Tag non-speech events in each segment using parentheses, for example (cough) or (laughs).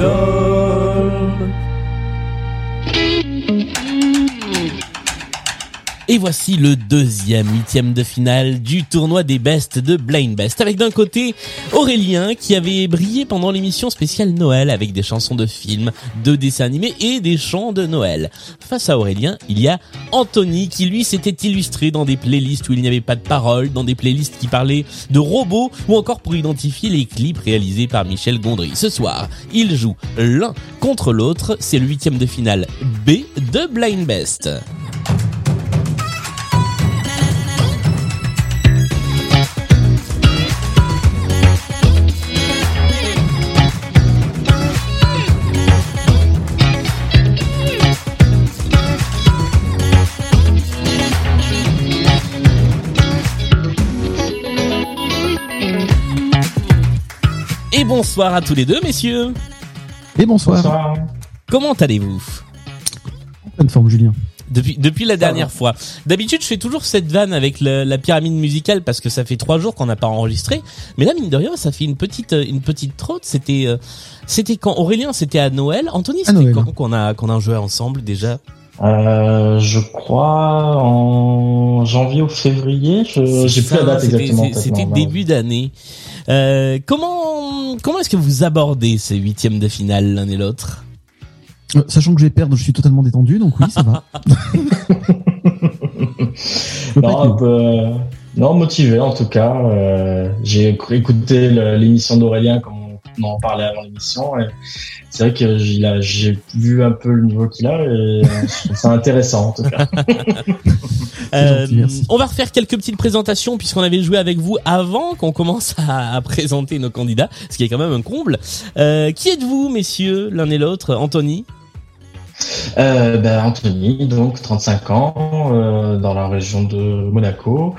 Stockholm. Et voici le deuxième huitième de finale du tournoi des Best de Blind Best. Avec d'un côté Aurélien qui avait brillé pendant l'émission spéciale Noël avec des chansons de films, de dessins animés et des chants de Noël. Face à Aurélien, il y a Anthony qui lui s'était illustré dans des playlists où il n'y avait pas de paroles, dans des playlists qui parlaient de robots ou encore pour identifier les clips réalisés par Michel Gondry. Ce soir, ils jouent l'un contre l'autre. C'est le huitième de finale B de Blind Best. Bonsoir à tous les deux, messieurs. Et bonsoir. Bonsoir. Comment allez-vous? En pleine forme, Julien. depuis, depuis la dernière fois. D'habitude, je fais toujours cette vanne avec le- la pyramide musicale parce que ça fait trois jours qu'on n'a pas enregistré. Mais là, mine de rien, ça fait une petite, euh, une petite trotte. C'était, euh, c'était quand Aurélien, c'était à Noël. Anthony, c'était quand qu'on a, qu'on a joué ensemble déjà? Euh, je crois en janvier ou février. Je j'ai plus la date c'était- exactement. C'était début d'année. Euh, comment, comment est-ce que vous abordez ces huitièmes de finale l'un et l'autre? Euh, sachant que je vais perdre, je suis totalement détendu, donc oui, ça va. (laughs) Non, euh, non, motivé en tout cas. Euh, j'ai écouté l'émission d'Aurélien comme on en parlait avant l'émission. C'est vrai que j'ai vu un peu le niveau qu'il a et je trouve ça intéressant en tout cas. (laughs) Euh, gentil, on va refaire quelques petites présentations puisqu'on avait joué avec vous avant qu'on commence à, à présenter nos candidats, ce qui est quand même un comble. Euh, qui êtes-vous, messieurs, l'un et l'autre? Anthony? Euh, ben, Anthony, donc 35 ans, euh, dans la région de Monaco.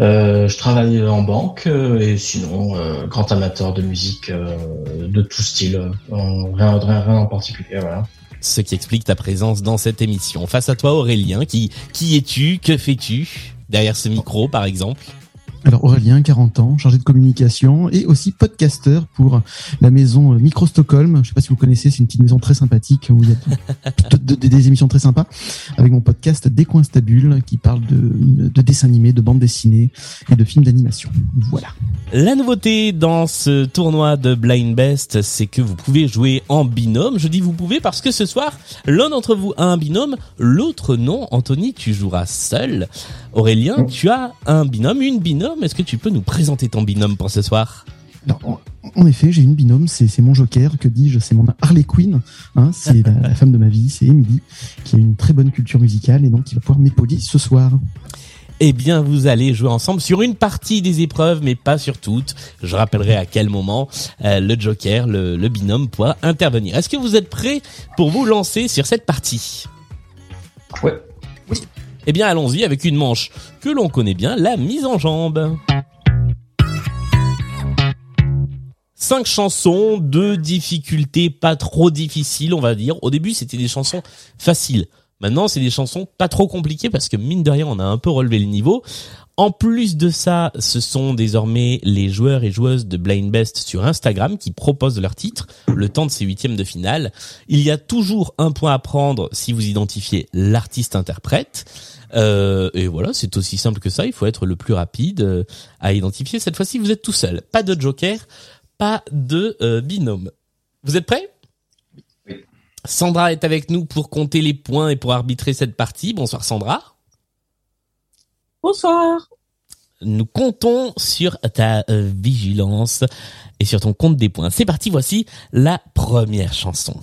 Euh, je travaille en banque euh, et sinon grand amateur de musique de tout style, rien, en particulier. Ce qui explique ta présence dans cette émission. Face à toi, Aurélien, qui qui es-tu? Que fais-tu? Derrière ce micro, par exemple Alors Aurélien, 40 ans, chargé de communication et aussi podcasteur pour la maison euh, Micro Stockholm. Je sais pas si vous connaissez, c'est une petite maison très sympathique où il y a de- de- de- des émissions très sympas avec mon podcast Des coins stables qui parle de, de dessins animés, de bandes dessinées et de films d'animation. Voilà. La nouveauté dans ce tournoi de Blind Best, c'est que vous pouvez jouer en binôme. Je dis vous pouvez parce que ce soir, l'un d'entre vous a un binôme, l'autre non. Anthony, tu joueras seul. Aurélien, Mm. tu as un binôme, une binôme. Est-ce que tu peux nous présenter ton binôme pour ce soir? Alors, en- en effet, j'ai une binôme, c'est mon joker, que dis-je, c'est mon Harley Quinn, hein, c'est la, la femme de ma vie, c'est Emily, qui a une très bonne culture musicale et donc qui va pouvoir m'épauler ce soir. Eh bien, vous allez jouer ensemble sur une partie des épreuves, mais pas sur toutes. Je rappellerai à quel moment euh, le joker, le, le binôme, pourra intervenir. Est-ce que vous êtes prêts pour vous lancer sur cette partie? Ouais. Eh bien, allons-y avec une manche que l'on connaît bien, la mise en jambe. Cinq chansons de difficulté pas trop difficiles, on va dire. Au début, c'était des chansons faciles. Maintenant, c'est des chansons pas trop compliquées parce que mine de rien, on a un peu relevé le niveau. En plus de ça, ce sont désormais les joueurs et joueuses de Blind Best sur Instagram qui proposent leurs titres le temps de ces huitièmes de finale. Il y a toujours un point à prendre si vous identifiez l'artiste-interprète. Euh, et voilà, c'est aussi simple que ça. Il faut être le plus rapide euh, à identifier. Cette fois-ci, vous êtes tout seul. Pas de joker, pas de euh, binôme. Vous êtes prêts? Oui. Sandra est avec nous pour compter les points et pour arbitrer cette partie. Bonsoir Sandra. Bonsoir. Nous comptons sur ta euh, vigilance et sur ton compte des points. C'est parti, voici la première chanson.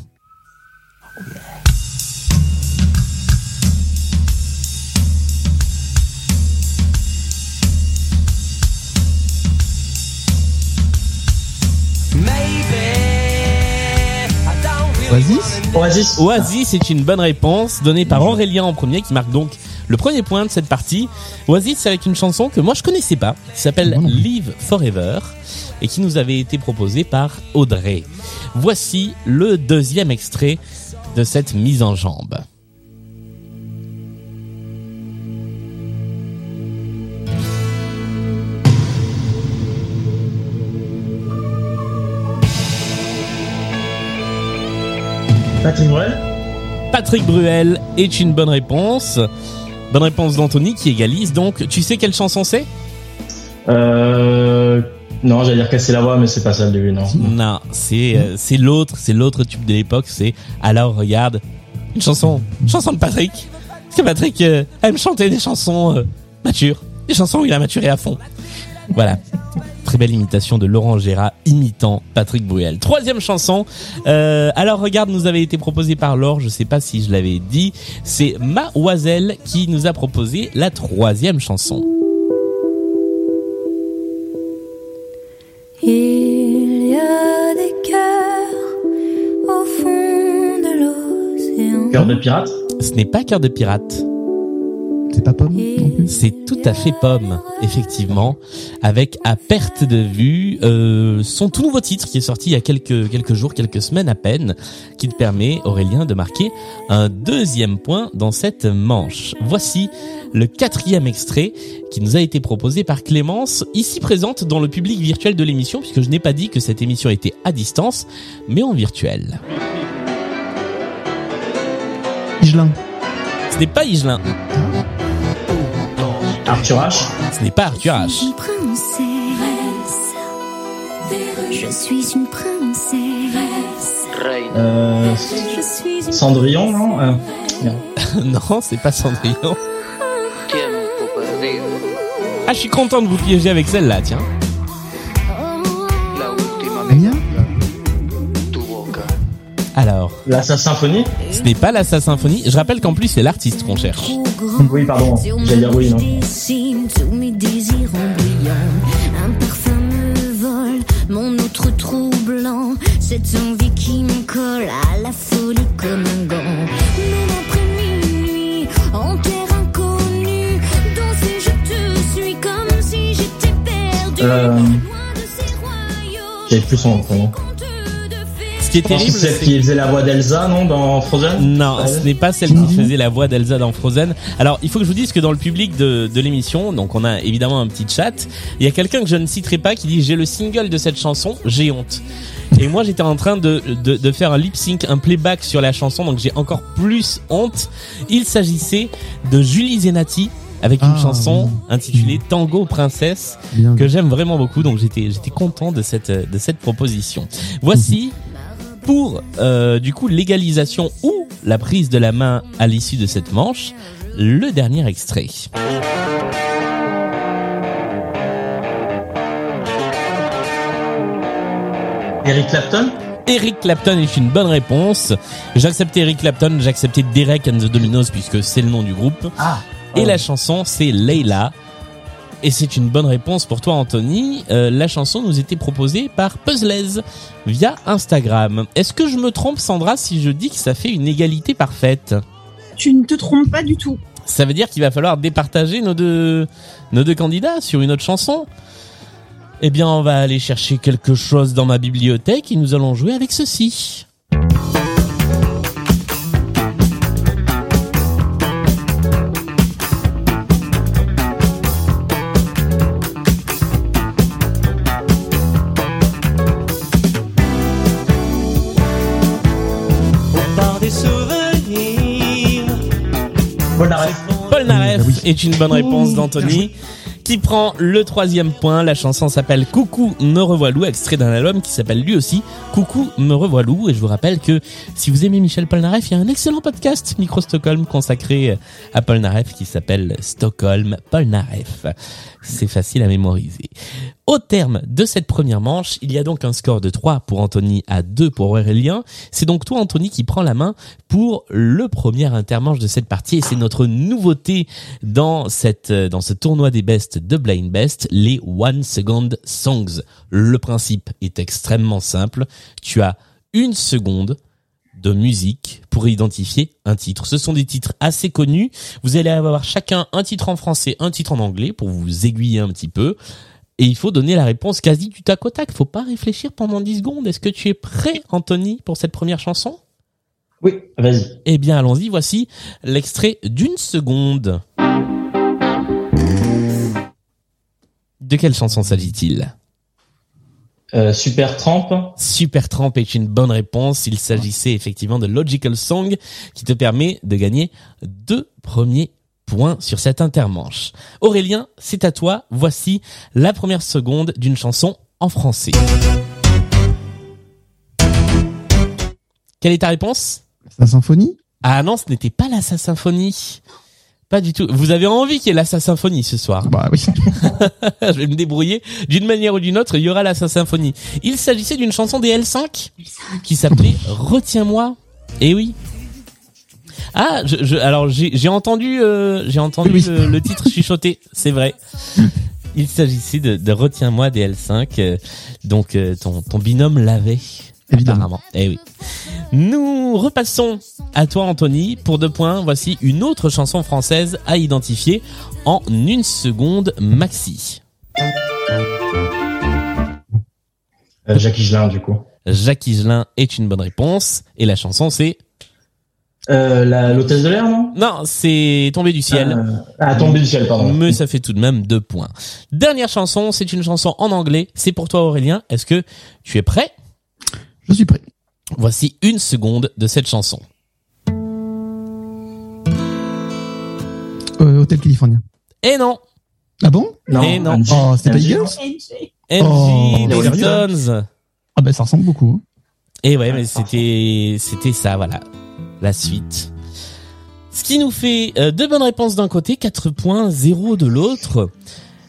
Oasis? Oasis. Oasis est une bonne réponse donnée par Aurélien en premier qui marque donc le premier point de cette partie. Oasis c'est avec une chanson que moi je connaissais pas qui s'appelle plus. Live Forever et qui nous avait été proposée par Audrey. Voici le deuxième extrait de cette mise en jambe. Patrick Bruel? Patrick Bruel est une bonne réponse. Bonne réponse d'Anthony qui égalise. Donc, tu sais quelle chanson c'est? Euh... Non, j'allais dire casser la voix, mais c'est pas celle de lui, non. Non, c'est euh, c'est l'autre, c'est l'autre tube de l'époque. C'est alors regarde une chanson, une chanson de Patrick. Parce que Patrick euh, aime chanter des chansons euh, matures, des chansons où il a maturé à fond. Voilà. Très belle imitation de Laurent Gérard imitant Patrick Bruel. Troisième chanson. Euh, alors regarde, nous avait été proposé par Laure. Je sais pas si je l'avais dit. C'est Maoiselle qui nous a proposé la troisième chanson. Il y a des cœurs au fond de l'océan. Cœur de pirate? Ce n'est pas Cœur de pirate. C'est pas pomme. C'est tout à fait pomme, effectivement, avec à perte de vue euh, son tout nouveau titre qui est sorti il y a quelques quelques jours, quelques semaines à peine, qui te permet Aurélien de marquer un deuxième point dans cette manche. Voici le quatrième extrait qui nous a été proposé par Clémence, ici présente dans le public virtuel de l'émission, puisque je n'ai pas dit que cette émission était à distance, mais en virtuel. Igelin. Ce n'est pas Igelin, Arthur H ce n'est pas Arthur Je H. suis une princesse. Je suis une princesse. euh, Cendrillon, non Euh, (laughs) non, c'est pas Cendrillon. Perdido, Ah, je suis content de vous piéger avec celle-là, tiens. Alors, La Sa Symphonie ce n'est pas la Sa Symphonie. Je rappelle qu'en plus, c'est l'artiste qu'on cherche. (laughs) Oui, pardon. J'allais dire oui, non. Tous mes désirs en brillant. Un parfum me vole, mon autre troublant. Cette envie qui me colle à la folie comme un gant. Même après minuit, en terre inconnue, danser je te suis comme si j'étais perdu. Euh, J'avais plus son nom. Ce qui est terrible, c'est celle qui faisait la voix d'Elsa, non, dans Frozen? Non, Ouais. ce n'est pas celle qui faisait la voix d'Elsa dans Frozen. Alors, il faut que je vous dise que dans le public de, de l'émission, donc on a évidemment un petit chat, il y a quelqu'un que je ne citerai pas qui dit j'ai le single de cette chanson, j'ai honte. Et moi j'étais en train de, de, de faire un lip sync, un playback sur la chanson, donc j'ai encore plus honte. Il s'agissait de Julie Zenati avec une Ah, chanson oui. intitulée Tango Princesse Bien. que j'aime vraiment beaucoup, donc j'étais j'étais content de cette de cette proposition. Voici pour euh, du coup l'égalisation ou la prise de la main à l'issue de cette manche, le dernier extrait. Eric Clapton? Eric Clapton est une bonne réponse. J'acceptais Eric Clapton, j'acceptais Derek and the Dominos puisque c'est le nom du groupe. Ah Et la chanson c'est Leila. Et c'est une bonne réponse pour toi Anthony. Euh, la chanson nous était proposée par Puzzlez via Instagram. Est-ce que je me trompe Sandra si je dis que ça fait une égalité parfaite? Tu ne te trompes pas du tout. Ça veut dire qu'il va falloir départager nos deux, nos deux candidats sur une autre chanson? Eh bien, on va aller chercher quelque chose dans ma bibliothèque et nous allons jouer avec ceci. Paul Naref. Paul Naref Ah oui. est une bonne réponse d'Anthony qui prend le troisième point. La chanson s'appelle Coucou me revoilou, extrait d'un album qui s'appelle lui aussi Coucou me revoilou. Et je vous rappelle que si vous aimez Michel Polnareff, il y a un excellent podcast Micro Stockholm consacré à Polnareff qui s'appelle Stockholm Polnareff. C'est facile à mémoriser. Au terme de cette première manche, il y a donc un score de 3 pour Anthony à 2 pour Aurélien. C'est donc toi Anthony qui prend la main pour le premier intermanche de cette partie et c'est notre nouveauté dans cette dans ce tournoi des de Blind Best, les One Second Songs. Le principe est extrêmement simple. Tu as une seconde de musique pour identifier un titre. Ce sont des titres assez connus. Vous allez avoir chacun un titre en français, un titre en anglais pour vous aiguiller un petit peu. Et il faut donner la réponse quasi du tac au tac. Faut pas réfléchir pendant 10 secondes. Est-ce que tu es prêt, Anthony, pour cette première chanson? Oui, vas-y. Eh bien, allons-y. Voici l'extrait d'une seconde. De quelle chanson s'agit-il? Euh, Super Tramp. Supertramp est une bonne réponse. Il s'agissait effectivement de Logical Song qui te permet de gagner deux premiers points sur cette intermanche. Aurélien, c'est à toi. Voici la première seconde d'une chanson en français. Quelle est ta réponse? Sa symphonie? Ah non, ce n'était pas la Sa Symphonie. Pas du tout. Vous avez envie qu'il y ait la Symphonie ce soir Bah oui. (laughs) Je vais me débrouiller. D'une manière ou d'une autre, il y aura la Symphonie. Il s'agissait d'une chanson des L5 qui s'appelait Retiens-moi. Eh oui. Ah, je, je- alors j'ai j'ai entendu, euh, j'ai entendu Oui. le, le titre chuchoter. C'est vrai. Il s'agissait de, de Retiens-moi des L5. euh, donc euh, ton, ton binôme l'avait. Évidemment. Apparemment. Eh oui. Nous repassons à toi, Anthony. Pour deux points, voici une autre chanson française à identifier en une seconde maxi. Euh, Jacques Higelin, du coup. Jacques Higelin est une bonne réponse. Et la chanson, c'est... Euh, la- L'hôtesse de l'air, non? Non, c'est Tombé du ciel. Euh, Ah, tombé du ciel, pardon. Mais ça fait tout de même deux points. Dernière chanson, c'est une chanson en anglais. C'est pour toi, Aurélien. Est-ce que tu es prêt? Je suis prêt. Voici une seconde de cette chanson. Euh, Hôtel California. Et non Ah bon? Non, Eh non. Oh, c'était pas. Eagles? NG. NG, Oh, Stones. Ah bah ça ressemble beaucoup. hein. Et ouais, mais c'était c'était ça, voilà, la suite. Ce qui nous fait euh, deux bonnes réponses d'un côté, 4 points, 0 de l'autre.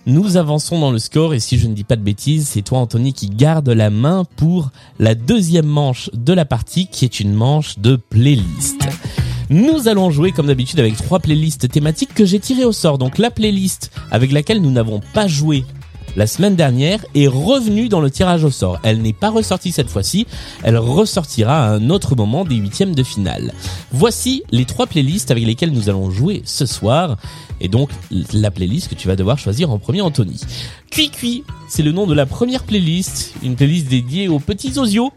Nous avançons dans le score et si je ne dis pas de bêtises, c'est toi Anthony qui garde la main pour la deuxième manche de la partie qui est une manche de playlist. Nous allons jouer comme d'habitude avec trois playlists thématiques que j'ai tirées au sort. Donc la playlist avec laquelle nous n'avons pas joué la semaine dernière est revenue dans le tirage au sort. Elle n'est pas ressortie cette fois-ci, elle ressortira à un autre moment des huitièmes de finale. Voici les trois playlists avec lesquelles nous allons jouer ce soir. Et donc, la playlist que tu vas devoir choisir en premier, Anthony. Cui Cui, c'est le nom de la première playlist, une playlist dédiée aux petits osios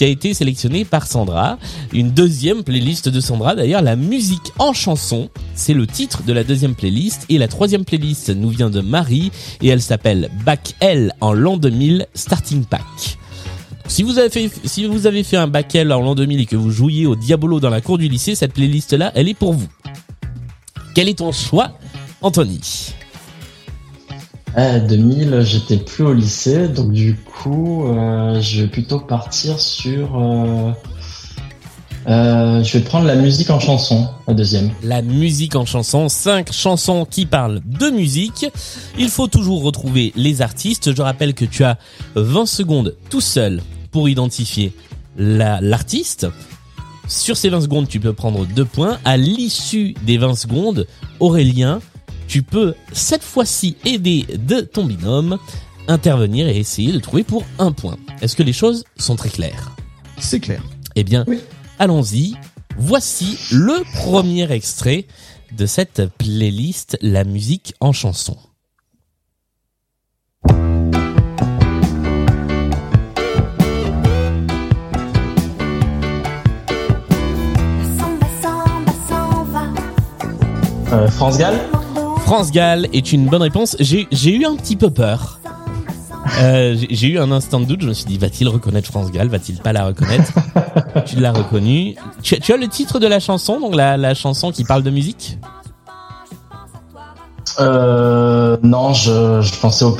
qui a été sélectionnée par Sandra. Une deuxième playlist de Sandra, d'ailleurs, la musique en chanson, c'est le titre de la deuxième playlist. Et la troisième playlist nous vient de Marie et elle s'appelle Back L en l'an 2000 Starting Pack. Si vous avez fait, si vous avez fait un bac L en l'an 2000 et que vous jouiez au Diabolo dans la cour du lycée, cette playlist là, elle est pour vous. Quel est ton choix, Anthony? Ah, 2000, j'étais plus au lycée, donc du coup, euh, je vais plutôt partir sur. euh, euh, je vais prendre la musique en chanson, la deuxième. La musique en chanson, cinq chansons qui parlent de musique. Il faut toujours retrouver les artistes. Je rappelle que tu as 20 secondes tout seul pour identifier la- l'artiste. Sur ces 20 secondes, tu peux prendre deux points. À l'issue des 20 secondes, Aurélien, tu peux cette fois-ci aider de ton binôme, intervenir et essayer de trouver pour un point. Est-ce que les choses sont très claires C'est clair. eh bien, Oui. allons-y. Voici le premier extrait de cette playlist La musique en chanson. Euh, France Gall? France Gall est une bonne réponse. J'ai eu un petit peu peur. Euh, j'ai- eu un instant de doute. Je me suis dit, va-t-il reconnaître France Gall? Va-t-il pas la reconnaître? (laughs) Tu l'as reconnu. Tu, as- tu as le titre de la chanson, donc la, la chanson qui parle de musique? Euh, Non, je, je pensais au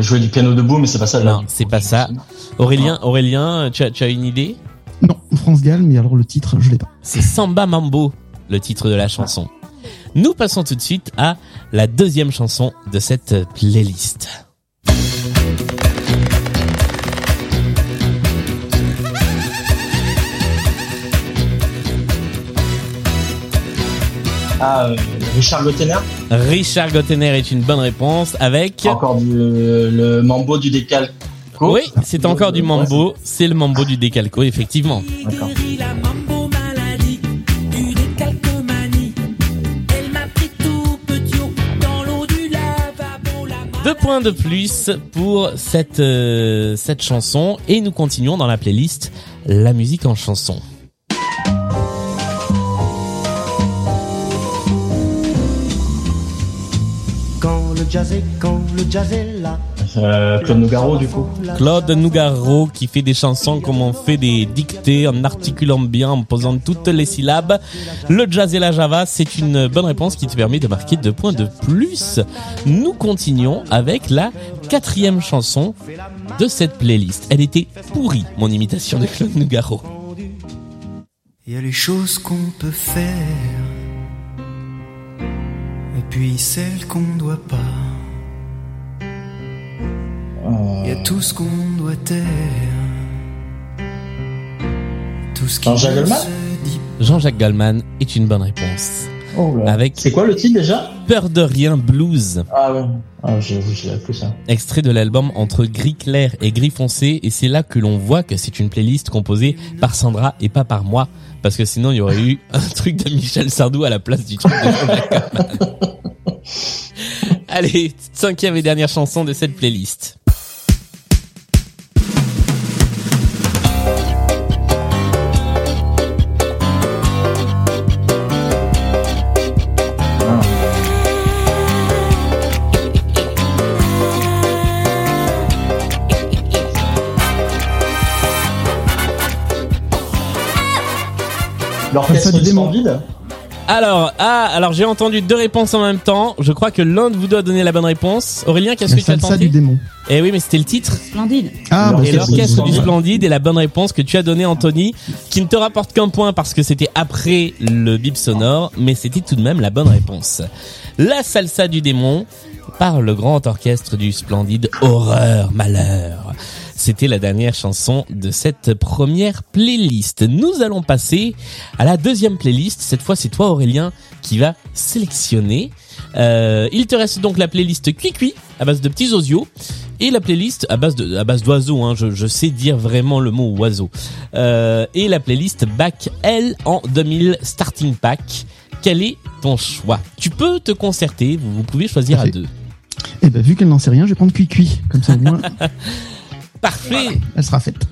jouer du piano debout, mais c'est pas ça. là. Non, c'est pas ça. Aurélien, Aurélien, tu as, tu as une idée? Non, France Gall, mais alors le titre, je l'ai pas. C'est Samba Mambo, le titre de la chanson. Nous passons tout de suite à la deuxième chanson de cette playlist. Ah, euh, Richard Gottener Richard Gottener est une bonne réponse avec... Encore du, le mambo du décalco. Oui, c'est encore du mambo. C'est le mambo du décalco, effectivement. D'accord. Points de plus pour cette, euh, cette chanson. Et nous continuons dans la playlist La musique en chanson. Quand le jazz est, quand le jazz est là, Euh, Claude Nougaro, du coup. Claude Nougaro qui fait des chansons comme on fait des dictées en articulant bien, en posant toutes les syllabes. Le jazz et la java, c'est une bonne réponse qui te permet de marquer deux points de plus. Nous continuons avec la quatrième chanson de cette playlist. Elle était pourrie, mon imitation de Claude Nougaro. Il y a les choses qu'on peut faire, et puis celles qu'on ne doit pas. Il y a tout ce qu'on doit taire, tout ce qui Jean-Jacques Goldman se dit Jean-Jacques Goldman est une bonne réponse. Oh là. Avec C'est quoi le titre déjà? Peur de rien blues. Ah ouais. Ah, je l'avais plus ça. extrait de l'album entre gris clair et gris foncé et c'est là que l'on voit que c'est une playlist composée par Sandra et pas par moi parce que sinon il y aurait eu (laughs) un truc de Michel Sardou à la place du truc de Jean-Jacques Goldman. (laughs) Allez, cinquième et dernière chanson de cette playlist. L'orchestre du du démon. Splendide Alors, ah, alors j'ai entendu deux réponses en même temps. Je crois que l'un de vous doit donner la bonne réponse. Aurélien, qu'est-ce que tu as salsa du tenté démon. Eh oui, mais c'était le titre. Splendide. Ah, bah, Et c'est- l'orchestre du Splendide. Splendide est la bonne réponse que tu as donnée, Anthony, qui ne te rapporte qu'un point parce que c'était après le bip sonore, mais c'était tout de même la bonne réponse. La salsa du démon par le grand orchestre du Splendide Horreur, Malheur. C'était la dernière chanson de cette première playlist. Nous allons passer à la deuxième playlist. Cette fois, c'est toi, Aurélien, qui va sélectionner. Euh, il te reste donc la playlist Cuicui à base de petits osios et la playlist à base de à base d'oiseaux. Hein, je, je sais dire vraiment le mot oiseau. Euh, et la playlist Bac L en 2000 Starting Pack. Quel est ton choix? Tu peux te concerter. Vous, vous pouvez choisir à deux. Eh ben, vu qu'elle n'en sait rien, je vais prendre cuit-cuit. Comme ça, au moins, (laughs) Parfait. elle sera faite.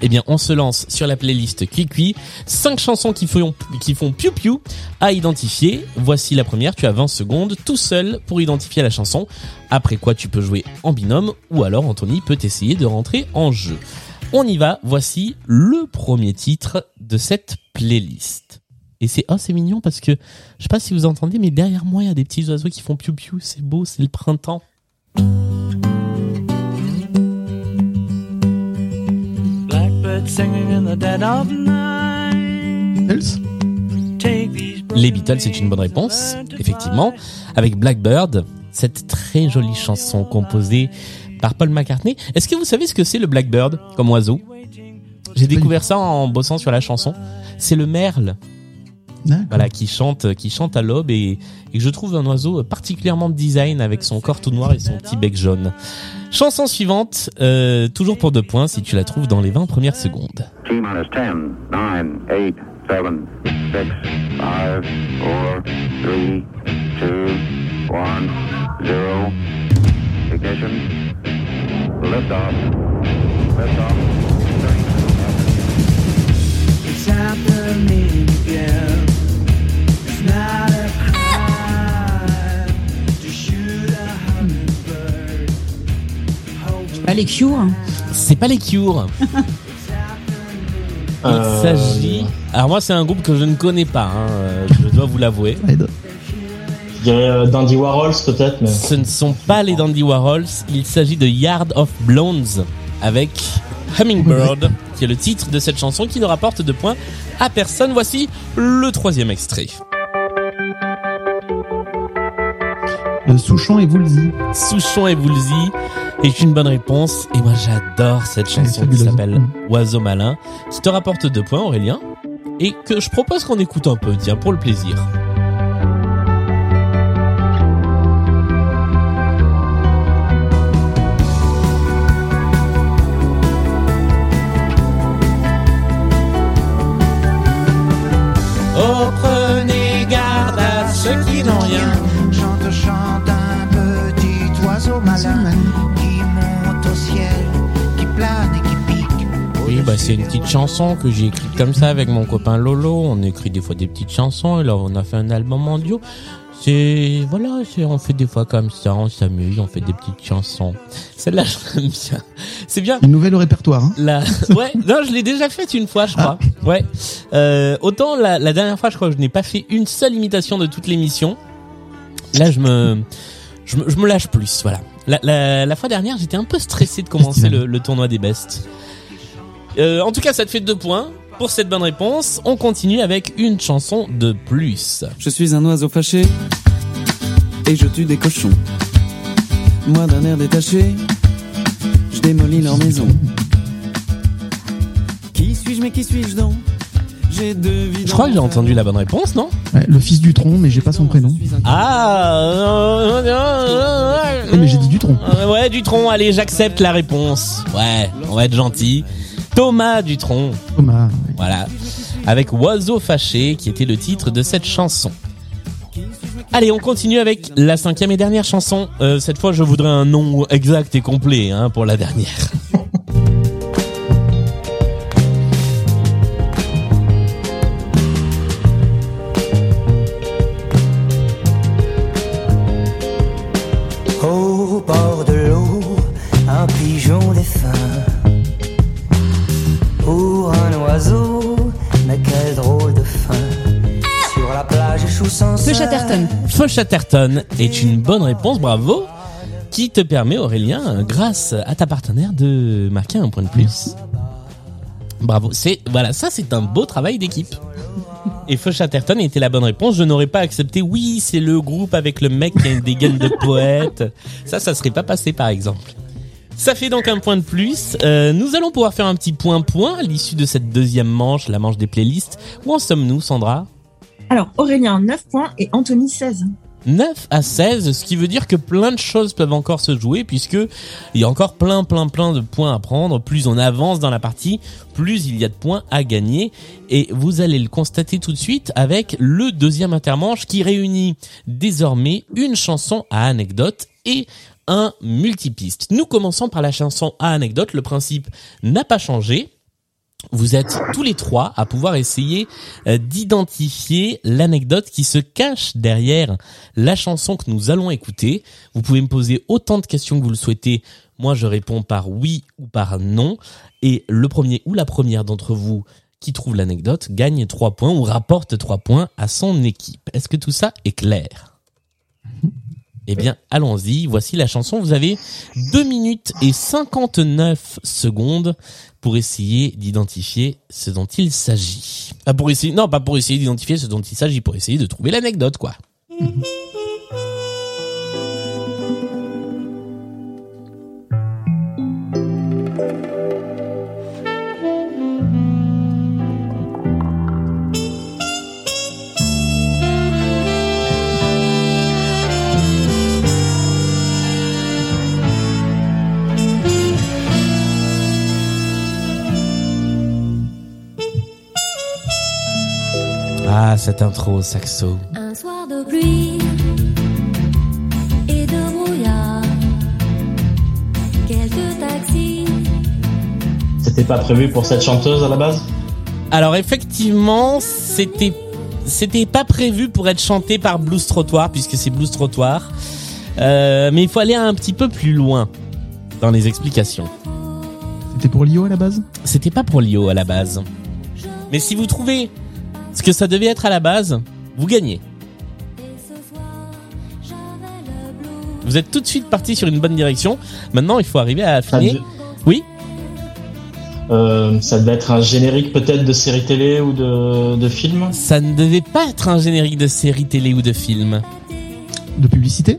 Eh bien, on se lance sur la playlist Cuicui. Cinq chansons qui font, qui font piou piou à identifier. Voici la première. Tu as 20 secondes tout seul pour identifier la chanson. Après quoi, tu peux jouer en binôme ou alors Anthony peut essayer de rentrer en jeu. On y va. Voici le premier titre de cette playlist. Et c'est, oh, c'est mignon parce que, je sais pas si vous entendez, mais derrière moi, il y a des petits oiseaux qui font piou piou. C'est beau, c'est le printemps. Singing in the dead of night. Else Take these Les Beatles, c'est une bonne réponse, effectivement, avec Blackbird, cette très jolie chanson composée par Paul McCartney. Est-ce que vous savez ce que c'est le Blackbird comme oiseau? J'ai découvert ça en bossant sur la chanson. C'est le merle, voilà, qui chante, qui chante à l'aube et, et que je trouve un oiseau particulièrement design avec son corps tout noir et son petit bec jaune. Chanson suivante, euh, toujours pour deux points si tu la trouves dans les 20 premières secondes. T minus 10, 9, 8, 7, 6, 5, 4, 3, 2, 1, 0. Ignition. Lift off. Lift off. It's happening again. It's not Pas les Cure. C'est pas les Cure. (laughs) Il s'agit. Alors moi, c'est un groupe que je ne connais pas. hein, euh, je dois vous l'avouer. (laughs) Je dirais euh, Dandy Warhols peut-être, mais Ce ne sont pas les Dandy Warhols. Il s'agit de Yard of Blondes avec Hummingbird, (laughs) qui est le titre de cette chanson qui ne rapporte de points à personne. Voici le troisième extrait. Euh, Souchon et Woolsey. Souchon et Woolsey est une bonne réponse. Et moi, j'adore cette chanson qui s'appelle Mm. Oiseau malin, qui te rapporte deux points, Aurélien, et que je propose qu'on écoute un peu, tiens, pour le plaisir. Bah c'est une petite chanson que j'ai écrite comme ça avec mon copain Lolo. On écrit des fois des petites chansons et là on a fait un album en duo. C'est voilà, c'est on fait des fois comme ça, on s'amuse, on fait des petites chansons. Celle-là, je l'aime bien. C'est bien. Une nouvelle au répertoire. Hein. La... Ouais, non, je l'ai déjà faite une fois, je crois. Ouais. Euh, autant la, la dernière fois, je crois que je n'ai pas fait une seule imitation de toute l'émission. Là, je me, je me, je me lâche plus, voilà. La, la, la fois dernière, j'étais un peu stressé de commencer le, le tournoi des bestes. Euh, en tout cas, ça te fait deux points pour cette bonne réponse. On continue avec une chanson de plus. Je suis un oiseau fâché et je tue des cochons. Moi d'un air détaché, je démolis leur maison. Qui suis-je mais qui suis-je donc? J'ai deux vies. Je crois que j'ai entendu la bonne réponse, non? Ouais, le fils du tronc, mais j'ai pas son prénom. Ah Oui, mais j'ai dit du tronc. Euh, Ouais, Dutron, allez, j'accepte la réponse. Ouais, on va être gentil. Thomas Dutron, Thomas. voilà, avec Oiseau fâché, qui était le titre de cette chanson. Allez, on continue avec la cinquième et dernière chanson. Euh, cette fois, je voudrais un nom exact et complet hein, pour la dernière. Feu Chatterton est une bonne réponse, bravo, qui te permet, Aurélien, grâce à ta partenaire, de marquer un point de plus. Bravo, c'est voilà, ça c'est un beau travail d'équipe. Et Feu était la bonne réponse. Je n'aurais pas accepté. Oui, c'est le groupe avec le mec qui a des gaines de poète. Ça, ça serait pas passé par exemple. Ça fait donc un point de plus. Euh, nous allons pouvoir faire un petit point-point à l'issue de cette deuxième manche, la manche des playlists. Où en sommes-nous, Sandra? Alors, Aurélien, 9 points et Anthony, 16. 9 à 16, ce qui veut dire que plein de choses peuvent encore se jouer puisque il y a encore plein plein plein de points à prendre. Plus on avance dans la partie, plus il y a de points à gagner et vous allez le constater tout de suite avec le deuxième intermanche qui réunit désormais une chanson à anecdote et un multipiste. Nous commençons par la chanson à anecdote. Le principe n'a pas changé. Vous êtes tous les trois à pouvoir essayer euh, d'identifier l'anecdote qui se cache derrière la chanson que nous allons écouter. Vous pouvez me poser autant de questions que vous le souhaitez. Moi, je réponds par oui ou par non. Et le premier ou la première d'entre vous qui trouve l'anecdote gagne trois points ou rapporte trois points à son équipe. Est-ce que tout ça est clair? (laughs) Eh bien, allons-y. Voici la chanson. Vous avez 2 minutes et 59 secondes pour essayer d'identifier ce dont il s'agit. Ah, pour essayer, non, pas pour essayer d'identifier ce dont il s'agit, pour essayer de trouver l'anecdote, quoi. Ah, cette intro au saxo. Un soir de pluie et de brouillard, quelques taxis. C'était pas prévu pour cette chanteuse à la base? Alors effectivement, c'était c'était pas prévu pour être chanté par Blues Trottoir puisque c'est Blues Trottoir. Euh, mais il faut aller un petit peu plus loin dans les explications. C'était pour Lio à la base? C'était pas pour Lio à la base. Mais si vous trouvez ce que ça devait être à la base, vous gagnez. Vous êtes tout de suite parti sur une bonne direction. Maintenant, il faut arriver à affiner. devait- Oui Euh, ça devait être un générique peut-être de série télé ou de, de film? Ça ne devait pas être un générique de série télé ou de film. De publicité?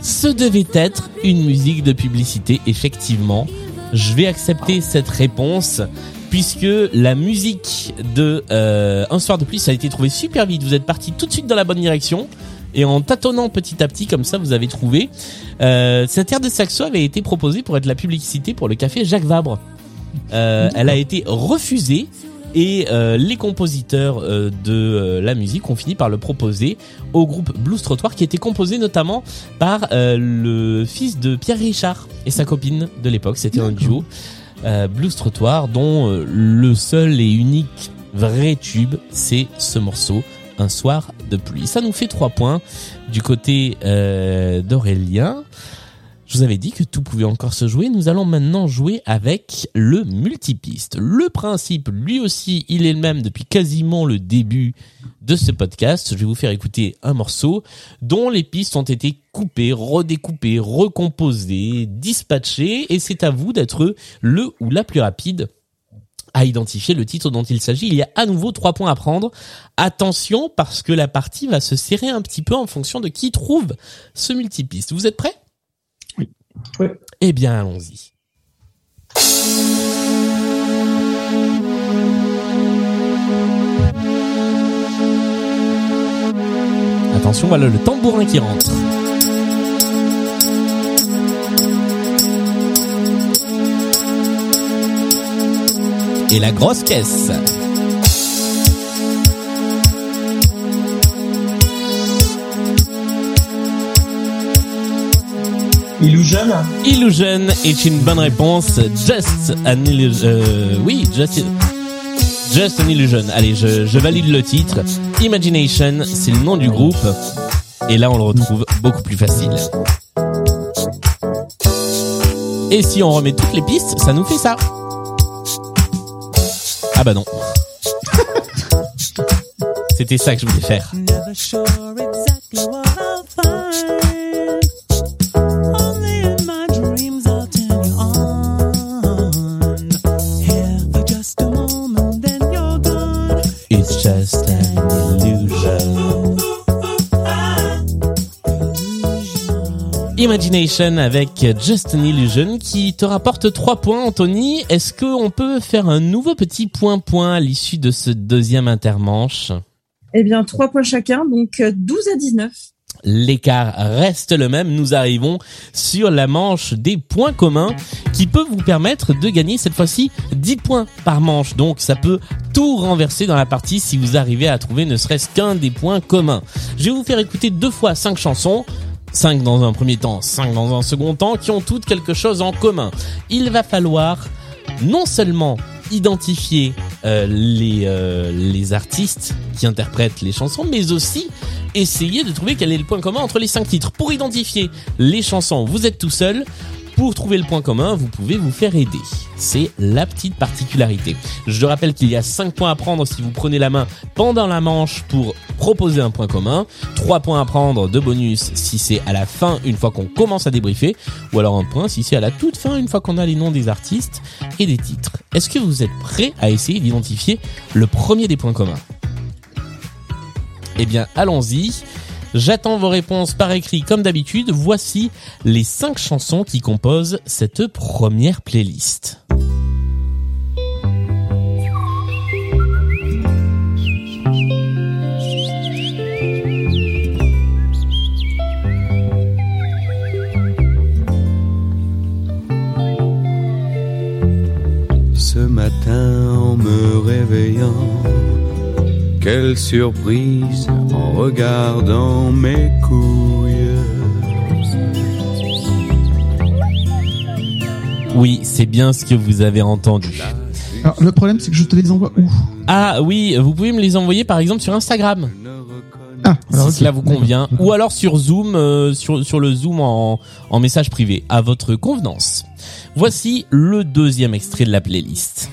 Ce devait être une musique de publicité, effectivement. Je vais accepter cette réponse puisque la musique de euh, Un soir de pluie, ça a été trouvé super vite. Vous êtes parti tout de suite dans la bonne direction. Et en tâtonnant petit à petit, comme ça, vous avez trouvé. Euh, cette aire de saxo avait été proposée pour être la publicité pour le café Jacques Vabre. Euh, elle a été refusée et euh, les compositeurs euh, de euh, la musique ont fini par le proposer au groupe Blues Trottoir qui était composé notamment par euh, le fils de Pierre Richard et sa copine de l'époque. C'était un duo euh, Blues Trottoir dont euh, le seul et unique vrai tube c'est ce morceau un soir de pluie. Ça nous fait trois points du côté euh, d'Aurélien. Je vous avais dit que tout pouvait encore se jouer. Nous allons maintenant jouer avec le multipiste. Le principe, lui aussi, il est le même depuis quasiment le début de ce podcast. Je vais vous faire écouter un morceau dont les pistes ont été coupées, redécoupées, recomposées, dispatchées et c'est à vous d'être le ou la plus rapide à identifier le titre dont il s'agit. Il y a à nouveau trois points à prendre. Attention parce que la partie va se serrer un petit peu en fonction de qui trouve ce multipiste. Vous êtes prêts? Eh bien, allons-y. Attention, voilà le tambourin qui rentre. Et la grosse caisse. Illusion Illusion est une bonne réponse. Just an illusion. euh, oui, just, just an illusion. Allez, je, je valide le titre. Imagination, c'est le nom du groupe. Et là, on le retrouve beaucoup plus facile. Et si on remet toutes les pistes, ça nous fait ça. Ah bah non. (laughs) C'était ça que je voulais faire. Imagination avec Just an Illusion qui te rapporte 3 points, Anthony. Est-ce qu'on peut faire un nouveau petit point-point à l'issue de ce deuxième intermanche? Eh bien, trois points chacun, donc euh, 12 à 19. L'écart reste le même. Nous arrivons sur la manche des points communs qui peut vous permettre de gagner cette fois-ci 10 points par manche. Donc ça peut tout renverser dans la partie si vous arrivez à trouver ne serait-ce qu'un des points communs. Je vais vous faire écouter deux fois cinq chansons. 5 dans un premier temps, 5 dans un second temps, qui ont toutes quelque chose en commun. Il va falloir non seulement identifier euh, les, euh, les artistes qui interprètent les chansons, mais aussi essayer de trouver quel est le point commun entre les cinq titres. Pour identifier les chansons, vous êtes tout seul. Pour trouver le point commun, vous pouvez vous faire aider. C'est la petite particularité. Je rappelle qu'il y a 5 points à prendre si vous prenez la main pendant la manche pour proposer un point commun. 3 points à prendre de bonus si c'est à la fin, une fois qu'on commence à débriefer. Ou alors un point si c'est à la toute fin, une fois qu'on a les noms des artistes et des titres. Est-ce que vous êtes prêts à essayer d'identifier le premier des points communs? Eh bien, allons-y. J'attends vos réponses par écrit comme d'habitude. Voici les cinq chansons qui composent cette première playlist. Ce matin en me réveillant, quelle surprise en regardant mes couilles. Oui, c'est bien ce que vous avez entendu. Alors, le problème, c'est que je te les envoie où? Ah oui, vous pouvez me les envoyer par exemple sur Instagram. Ah, alors, si cela vous convient, ou alors sur Zoom, euh, sur, sur le Zoom en, en message privé, à votre convenance. Voici le deuxième extrait de la playlist.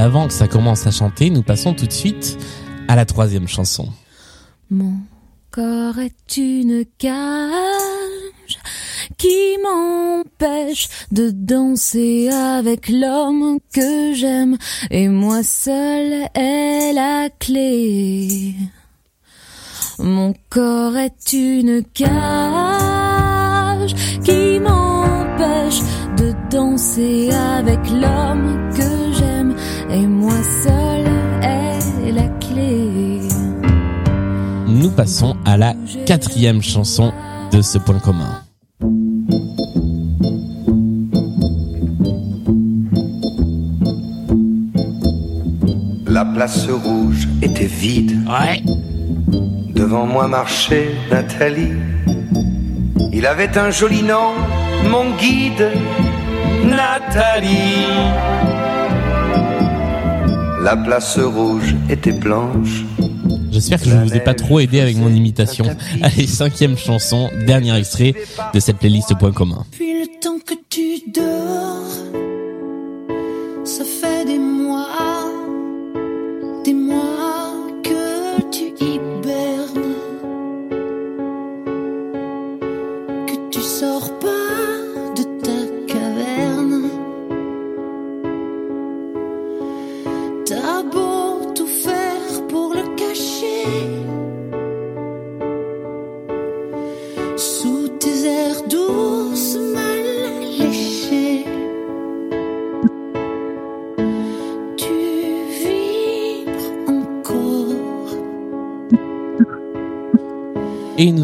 Avant que ça commence à chanter, nous passons tout de suite à la troisième chanson. Mon corps est une cage qui m'empêche de danser avec l'homme que j'aime et moi seule est la clé. Mon corps est une cage qui m'empêche de danser avec l'homme et moi seul ai la clé. Nous passons à la quatrième chanson de ce point commun. La place rouge était vide. Ouais. Devant moi marchait Nathalie. Il avait un joli nom, mon guide, Nathalie. La place rouge était blanche. J'espère que je ne vous ai pas trop aidé avec mon imitation. Allez, cinquième chanson, dernier extrait de cette playlist point commun. Depuis le temps que tu dors, ça fait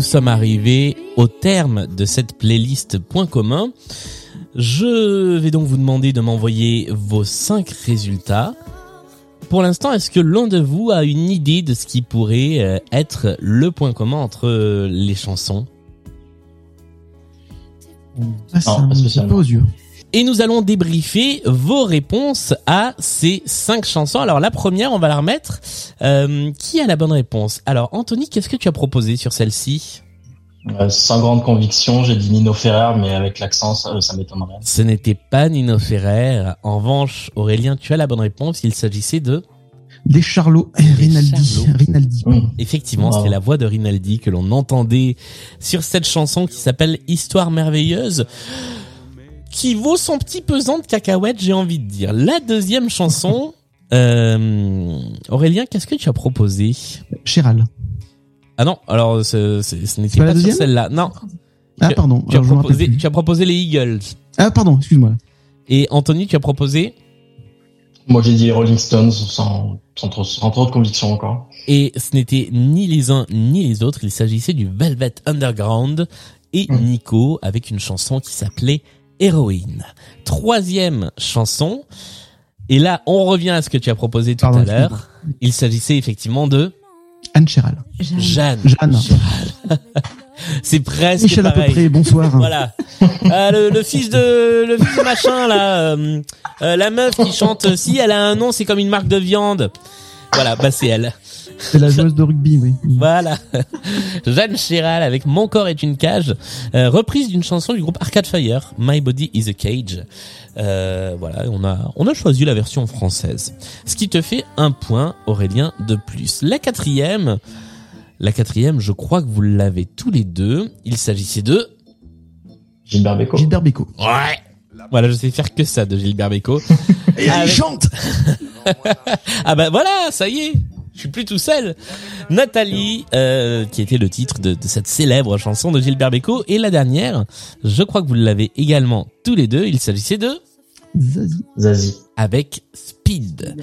sommes arrivés au terme de cette playlist point commun. Je vais donc vous demander de m'envoyer vos cinq résultats. Pour l'instant, est-ce que l'un de vous a une idée de ce qui pourrait euh, être le point commun entre euh, les chansons? Ah, ça Non, pas me pas aux yeux. Et nous allons débriefer vos réponses à ces cinq chansons. Alors la première, on va la remettre. Euh, qui a la bonne réponse? Alors Anthony, qu'est-ce que tu as proposé sur celle-ci? Euh, sans grande conviction, j'ai dit Nino Ferrer, mais avec l'accent, ça, ça m'étonnerait. Ce n'était pas Nino Ferrer. En revanche, Aurélien, tu as la bonne réponse. Il s'agissait de... Des Charlots et Rinaldi. Charlots. Rinaldi. Hum. Effectivement, Bravo. c'était la voix de Rinaldi que l'on entendait sur cette chanson qui s'appelle Histoire merveilleuse, qui vaut son petit pesant de cacahuètes, j'ai envie de dire. La deuxième chanson, (laughs) euh, Aurélien, qu'est-ce que tu as proposé? Chéral. Ah non, alors ce, ce- ce n'était pas sur celle-là. Non, Ah, Tu- pardon. tu as, proposé, plus. tu as proposé les Eagles. Ah, pardon, excuse-moi. Et Anthony, tu as proposé? Moi, j'ai dit Rolling Stones sans, sans, trop, sans trop de conviction encore. Et ce n'était ni les uns ni les autres, il s'agissait du Velvet Underground et Mm. Nico avec une chanson qui s'appelait Héroïne. Troisième chanson, et là on revient à ce que tu as proposé tout Pardon, à l'heure, il s'agissait effectivement de Anne Chéral. Jeanne. Jeanne. Chéral. (laughs) C'est presque Michel à peu près, bonsoir. (laughs) Voilà. Ah, le, le fils de le fils de machin là, euh, euh, la meuf qui chante euh, si elle a un nom, c'est comme une marque de viande. Voilà, bah c'est elle. C'est la joueuse de rugby, oui. Voilà. (laughs) Jeanne Chéral avec Mon corps est une cage, euh, reprise d'une chanson du groupe Arcade Fire, My Body is a Cage. Euh, voilà, on a on a choisi la version française. Ce qui te fait un point Aurélien de plus. La quatrième, la quatrième, je crois que vous l'avez tous les deux. Il s'agissait de Gilbert Bécaud. Gilbert Bécaud. Ouais. Voilà, je sais faire que ça de Gilbert Bécaud. (laughs) Et elle Avec- chante (laughs) Ah bah voilà, ça y est, je suis plus tout seul. Nathalie, euh, qui était le titre de, de cette célèbre chanson de Gilbert Bécaud. Et la dernière, je crois que vous l'avez également tous les deux, il s'agissait de Zazie. Zazie. avec Speed.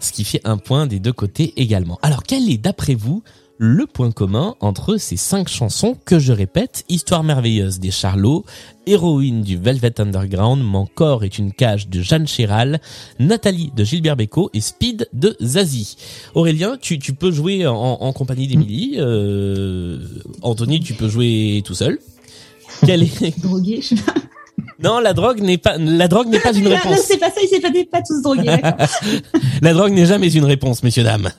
Ce qui fait un point des deux côtés également. Alors quel est d'après vous le point commun entre ces cinq chansons que je répète, Histoire merveilleuse des Charlots, Héroïne du Velvet Underground, Mon corps est une cage de Jeanne Chéral, Nathalie de Gilbert Bécaud et Speed de Zazie. Aurélien, tu, tu peux jouer en, en compagnie d'Émilie, euh, Anthony, tu peux jouer tout seul. Quel est... (laughs) Drogué, je sais pas. Non, la drogue n'est pas, la drogue n'est pas une (laughs) réponse. c'est pas ça, ils s'est pas, pas tous drogués. (laughs) La drogue n'est jamais une réponse, messieurs dames.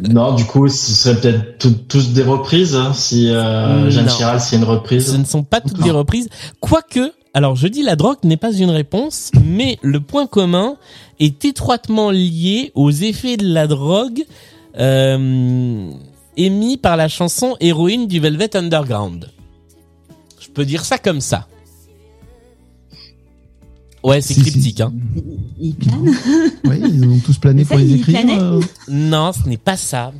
Non, du coup, ce serait peut-être tout- tous des reprises, hein, si euh, Jeanne Non. Chiral, c'est une Ce reprise. ne sont pas toutes des reprises. Quoique, alors je dis la drogue n'est pas une réponse, mais le point commun est étroitement lié aux effets de la drogue euh, émis par la chanson Héroïne du Velvet Underground. Je peux dire ça comme ça. Ouais, c'est Si, si. cryptique, hein. Il plane. (laughs) Oui, ils ont tous plané pour ça, les écrire. euh. Non, ce n'est pas ça.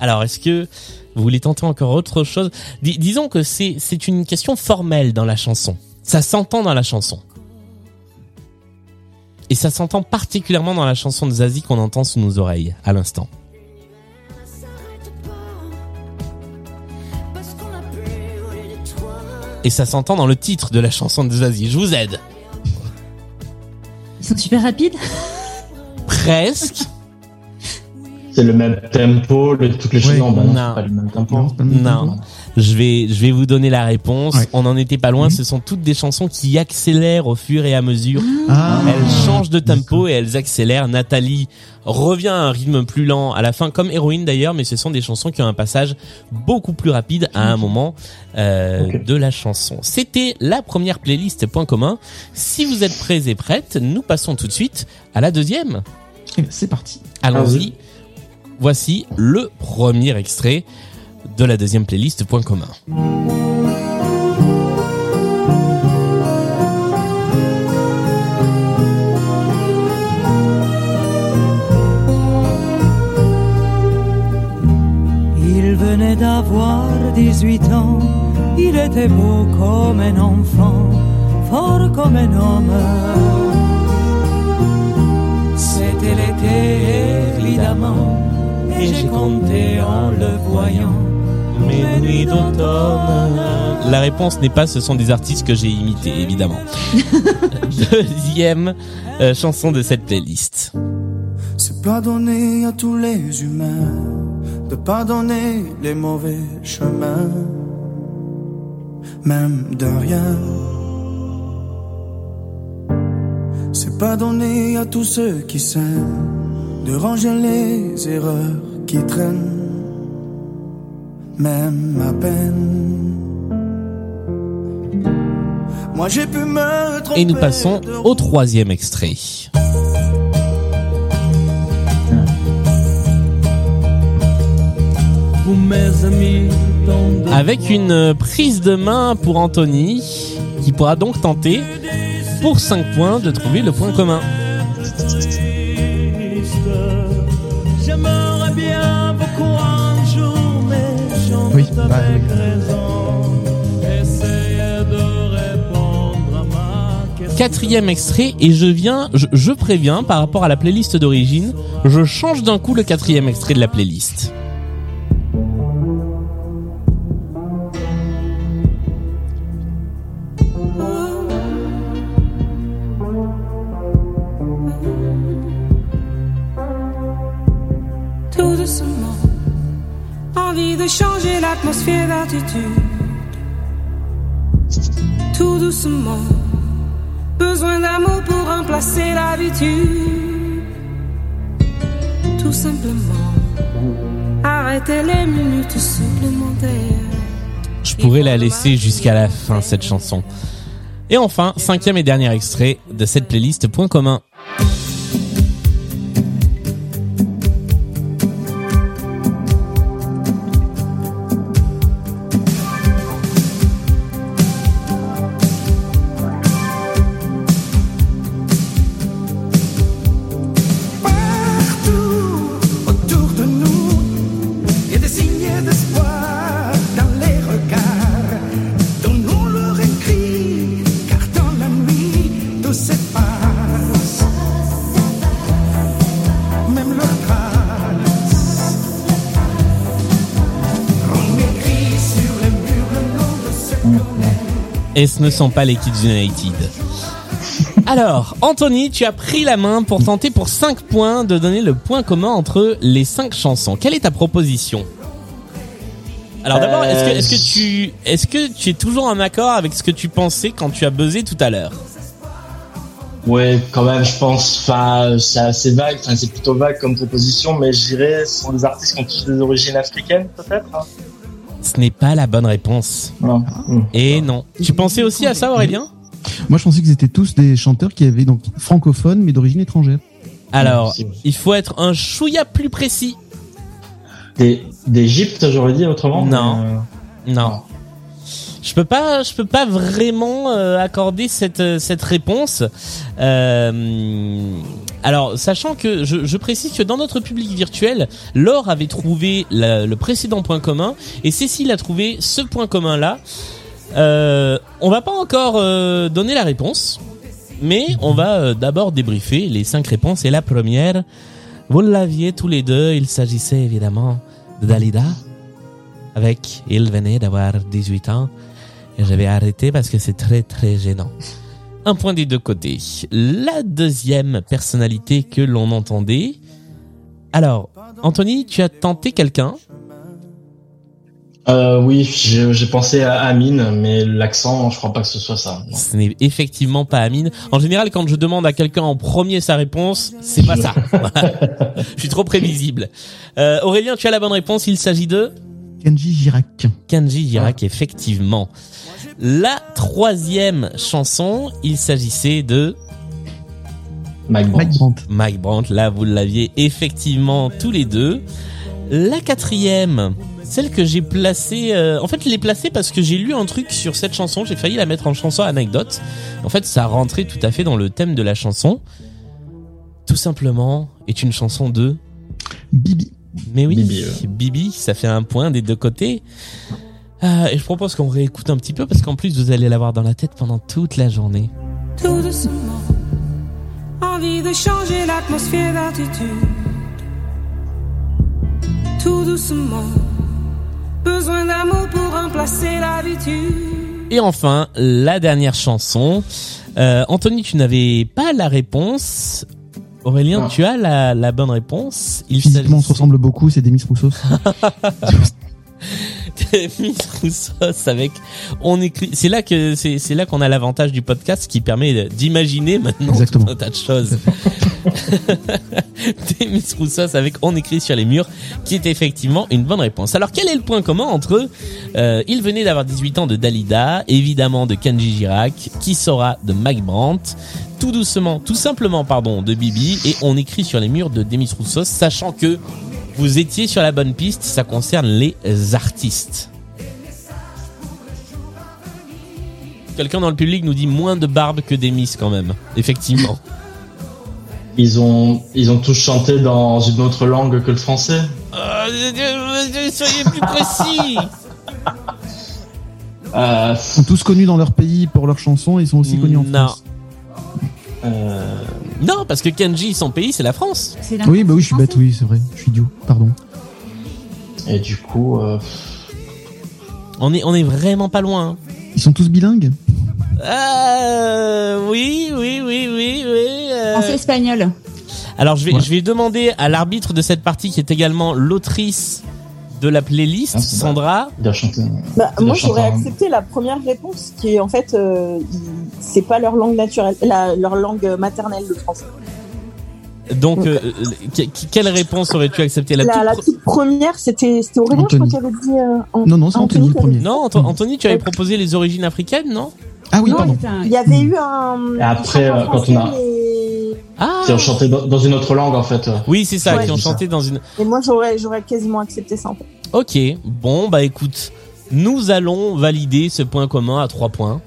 Alors, est-ce que vous voulez tenter encore autre chose? Dis- Disons que c'est c'est une question formelle dans la chanson. Ça s'entend dans la chanson. Et ça s'entend particulièrement dans la chanson de Zazie qu'on entend sous nos oreilles à l'instant. Et ça s'entend dans le titre de la chanson de Zazie. Je vous aide. Sont super rapides. Presque. C'est le même tempo, le, toutes les choses bas. Non. c'est pas le même tempo. Non. Je vais, je vais vous donner la réponse. Ouais. On n'en était pas loin. Ce sont toutes des chansons qui accélèrent au fur et à mesure. Ah. Elles changent de tempo et elles accélèrent. Nathalie revient à un rythme plus lent à la fin, comme héroïne d'ailleurs, mais ce sont des chansons qui ont un passage beaucoup plus rapide à un moment euh, de la chanson. C'était la première playlist point commun. Si vous êtes prêts et prêtes, nous passons tout de suite à la deuxième. Eh ben, C'est parti. Allons-y. Voici le premier extrait de la deuxième playlist point commun. Il venait d'avoir 18 ans, il était beau comme un enfant, fort comme un homme. C'était l'été, évidemment, et j'ai compté en le voyant. Mes nuits d'automne. La réponse n'est pas ce sont des artistes que j'ai imités, évidemment. (laughs) Deuxième euh, chanson de cette playlist. C'est pas donné à tous les humains de pardonner les mauvais chemins, même de rien. C'est pas donné à tous ceux qui s'aiment de ranger les erreurs qui traînent, même à peine. Moi j'ai pu me tromper. Et nous passons au troisième extrait. Avec une prise de main pour Anthony, qui pourra donc tenter, pour 5 points, de trouver le point commun. Quatrième extrait, et je viens, je préviens, par rapport à la playlist d'origine, je change d'un coup le quatrième extrait de la playlist. Changer l'atmosphère d'attitude. Tout doucement. Besoin d'amour pour remplacer l'habitude. Tout simplement. Arrêter les minutes supplémentaires. Je pourrais la laisser jusqu'à la fin, cette chanson. Et enfin, cinquième et dernier extrait de cette playlist Point commun. Et ce ne sont pas les Kids United. Alors, Anthony, tu as pris la main pour tenter pour 5 points de donner le point commun entre les 5 chansons. Quelle est ta proposition? Alors d'abord, est-ce que, tu, est-ce que tu es toujours en accord avec ce que tu pensais quand tu as buzzé tout à l'heure? Ouais, quand même, je pense. Enfin, c'est assez vague. Enfin, c'est plutôt vague comme proposition, mais ce sont des artistes qui ont tous des origines africaines, peut-être. hein Ce n'est pas la bonne réponse. Non. Et non. Tu pensais aussi à ça, Aurélien Moi, je pensais qu'ils étaient tous des chanteurs qui avaient donc francophones mais d'origine étrangère. Alors, il faut être un chouïa plus précis. Des d'Égypte, j'aurais dit autrement. Non. mais, euh, Non. Je peux pas, je peux pas vraiment euh, accorder cette euh, cette réponse. Euh, alors, sachant que je, je précise que dans notre public virtuel, Laure avait trouvé la- le précédent point commun et Cécile a trouvé ce point commun là. Euh, on va pas encore euh, donner la réponse, mais on va euh, d'abord débriefer les cinq réponses. Et la première, vous l'aviez tous les deux. Il s'agissait évidemment de Dalida avec Il venait d'avoir 18 ans. Et j'avais arrêté parce que c'est très très gênant. Un point des deux côtés. La deuxième personnalité que l'on entendait. Alors, Anthony, tu as tenté quelqu'un? Euh, oui, j'ai pensé à Amine, mais l'accent, je crois pas que ce soit ça. non. Ce n'est effectivement pas Amine. En général, quand je demande à quelqu'un en premier sa réponse, c'est pas ça. (laughs) (laughs) Je suis trop prévisible. Euh, Aurélien, tu as la bonne réponse. Il s'agit de Kenji Girac. Kenji Girac, effectivement. La troisième chanson, il s'agissait de Mike Brandt. Mike Brandt. Mike Brandt. Là, vous l'aviez effectivement tous les deux. La quatrième, celle que j'ai placée, euh, en fait, je l'ai placée parce que j'ai lu un truc sur cette chanson. J'ai failli la mettre en chanson anecdote. En fait, ça rentrait tout à fait dans le thème de la chanson. Tout simplement, est une chanson de Bibi. Mais oui, Bibi, Bibi, ça fait un point des deux côtés. Euh, et je propose qu'on réécoute un petit peu parce qu'en plus vous allez l'avoir dans la tête pendant toute la journée. Tout doucement, envie de changer l'atmosphère d'altitude. Tout doucement, besoin d'amour pour remplacer l'habitude. Et enfin, la dernière chanson. Euh, Anthony, tu n'avais pas la réponse. Aurélien, tu as la, la bonne réponse. Il Physiquement, on se ressemble beaucoup, c'est Demis Roussos. (laughs) Miss Roussos avec on écrit. C'est là que c'est c'est là qu'on a l'avantage du podcast qui permet d'imaginer maintenant Exactement. tout un tas de choses. (laughs) Demis Roussos avec on écrit sur les murs qui est effectivement une bonne réponse. Alors quel est le point commun entre eux Euh, il venait d'avoir 18 ans de Dalida évidemment de Kenji Girac qui sera de Mike Brandt tout doucement tout simplement pardon de Bibi et on écrit sur les murs de Demis Roussos sachant que vous étiez sur la bonne piste, ça concerne les artistes. Quelqu'un dans le public nous dit moins de barbe que Demis quand même. Effectivement. Ils ont, ils ont tous chanté dans une autre langue que le français. Euh, soyez plus précis. (laughs) Euh, Ils sont tous connus dans leur pays pour leurs chansons, ils sont aussi connus en Non. France. euh, Non, parce que Kenji, son pays, c'est la France. C'est la Oui, bah oui, je suis bête, oui, c'est vrai. Je suis idiot, pardon. et du coup, euh, On est, on est vraiment pas loin. hein. Ils sont tous bilingues? Euh, oui, oui, oui, oui, oui. euh. Français espagnol. Alors je vais, Ouais. je vais demander à l'arbitre de cette partie qui est également l'autrice de la playlist, Ah, Sandra. chanté. Bah, moi, j'aurais en- accepté la première réponse, qui est en fait, euh, c'est pas leur langue naturelle, la- leur langue maternelle, le français. Donc, euh, euh, que- que- quelle réponse aurais-tu accepté? La, La, toute la pro- toute première, c'était c'était Aurélien, je crois qu'il avait dit. euh, Non, non, c'est Anthony le qui avait- premier. Non, Anto- Anthony, tu avais proposé les origines africaines, non? Ah oui, Non, pardon. Il y avait eu un. Et après, un euh, quand on a- Ah Qui ont chanté dans, une autre langue en fait. Oui, c'est ça, Ouais, qui ont ça. chanté dans une... Et moi, j'aurais j'aurais quasiment accepté ça en fait. Ok, bon, bah écoute, nous allons valider ce point commun à trois points.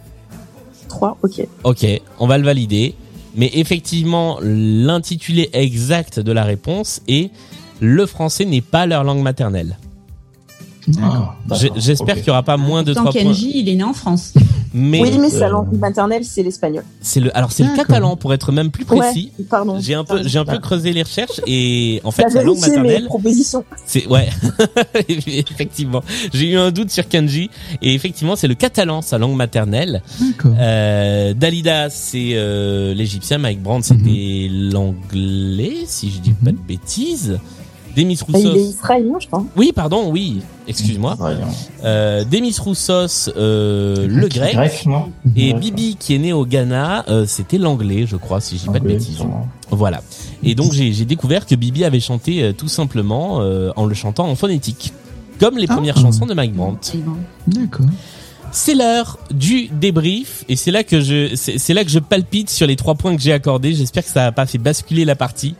3, ok. Ok, on va le valider. Mais effectivement, l'intitulé exact de la réponse est Le français n'est pas leur langue maternelle. Ah, J'espère qu'il n'y aura pas moins de trois points. Kenji, il est né en France. (laughs) Mais oui, mais sa euh, langue maternelle, c'est l'espagnol. c'est le, alors c'est le catalan pour être même plus précis. Ouais, pardon. J'ai un peu, j'ai un peu creusé les recherches et en fait sa langue maternelle, propositions. c'est ouais, (laughs) effectivement. J'ai eu un doute sur Kanji et effectivement c'est le catalan sa langue maternelle. D'accord. Euh, Dalida c'est euh, l'égyptien, Mike Brandt c'était l'anglais si je dis pas de bêtises. Demis Ah, Il est Roussos. israélien, je crois. Oui pardon oui excuse-moi. Euh, Demis Roussos euh, le grec. Grec, non Et Ouais, Bibi qui est né au Ghana, euh, c'était l'anglais, je crois, si je dis pas de bêtises. sûrement. Voilà. Et donc j'ai découvert que Bibi avait chanté euh, tout simplement euh, en le chantant en phonétique, comme les Ah. premières chansons de Mike Brandt. D'accord. C'est l'heure du débrief et c'est là que je c'est là que je palpite sur les trois points que j'ai accordés. J'espère que ça a pas fait basculer la partie.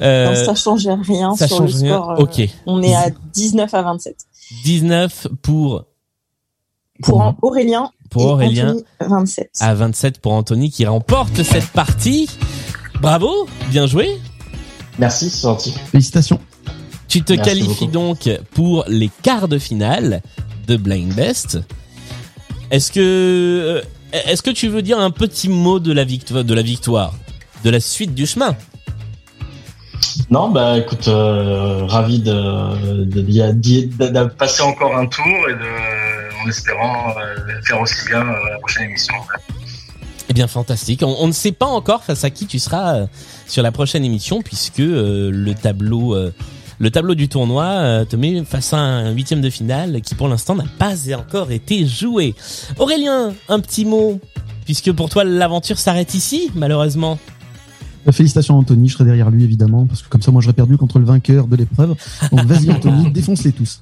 Euh, Non, ça change rien ça sur change le rien. score. euh, Ok. On est à 19 à 27. 19 pour Pour Aurélien. Pour et Aurélien. Anthony, 27. à 27 pour Anthony qui remporte cette partie. Bravo, bien joué. Merci, c'est gentil. Félicitations. Tu te Merci qualifies donc pour les quarts de finale de Blind Best. Est-ce que euh, est-ce que tu veux dire un petit mot de la victoire de la victoire, de la suite du chemin? Non, bah écoute, euh, ravi de, de, de- passer encore un tour et de, en espérant euh, faire aussi bien euh, la prochaine émission. Eh bien, fantastique. On, ne sait pas encore face à qui tu seras euh, sur la prochaine émission, puisque euh, le tableau, le tableau du tournoi te met face à un huitième de finale qui, pour l'instant, n'a pas encore été joué. Aurélien, un petit mot, puisque pour toi l'aventure s'arrête ici, malheureusement. Euh, Félicitations à Anthony, je serai derrière lui évidemment, parce que comme ça moi j'aurais perdu contre le vainqueur de l'épreuve. Donc vas-y Anthony, (laughs) défonce-les tous.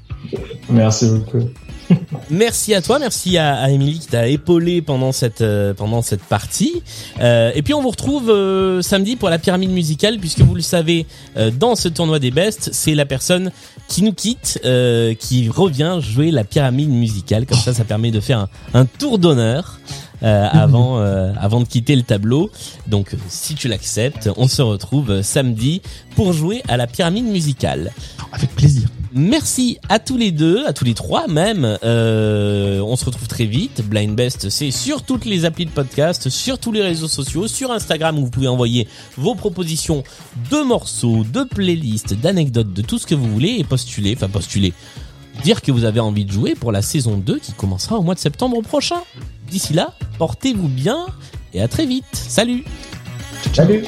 Merci beaucoup. (laughs) Merci à toi, merci à, à Émilie qui t'a épaulé pendant cette euh, pendant cette partie. Euh, et puis on vous retrouve euh, samedi pour la pyramide musicale, puisque vous le savez, euh, dans ce tournoi des bestes, c'est la personne qui nous quitte euh, qui revient jouer la pyramide musicale. Comme ça, ça permet de faire un, un tour d'honneur. Euh, avant euh, avant de quitter le tableau. Donc si tu l'acceptes, on se retrouve euh, samedi pour jouer à la pyramide musicale. Avec plaisir. Merci à tous les deux, à tous les trois même. Euh, on se retrouve très vite. Blind Best, c'est sur toutes les applis de podcast, sur tous les réseaux sociaux, sur Instagram où vous pouvez envoyer vos propositions de morceaux, de playlists, d'anecdotes, de tout ce que vous voulez et postuler, enfin postuler, dire que vous avez envie de jouer pour la saison 2 qui commencera au mois de septembre prochain. D'ici là, portez-vous bien et à très vite. Salut Salut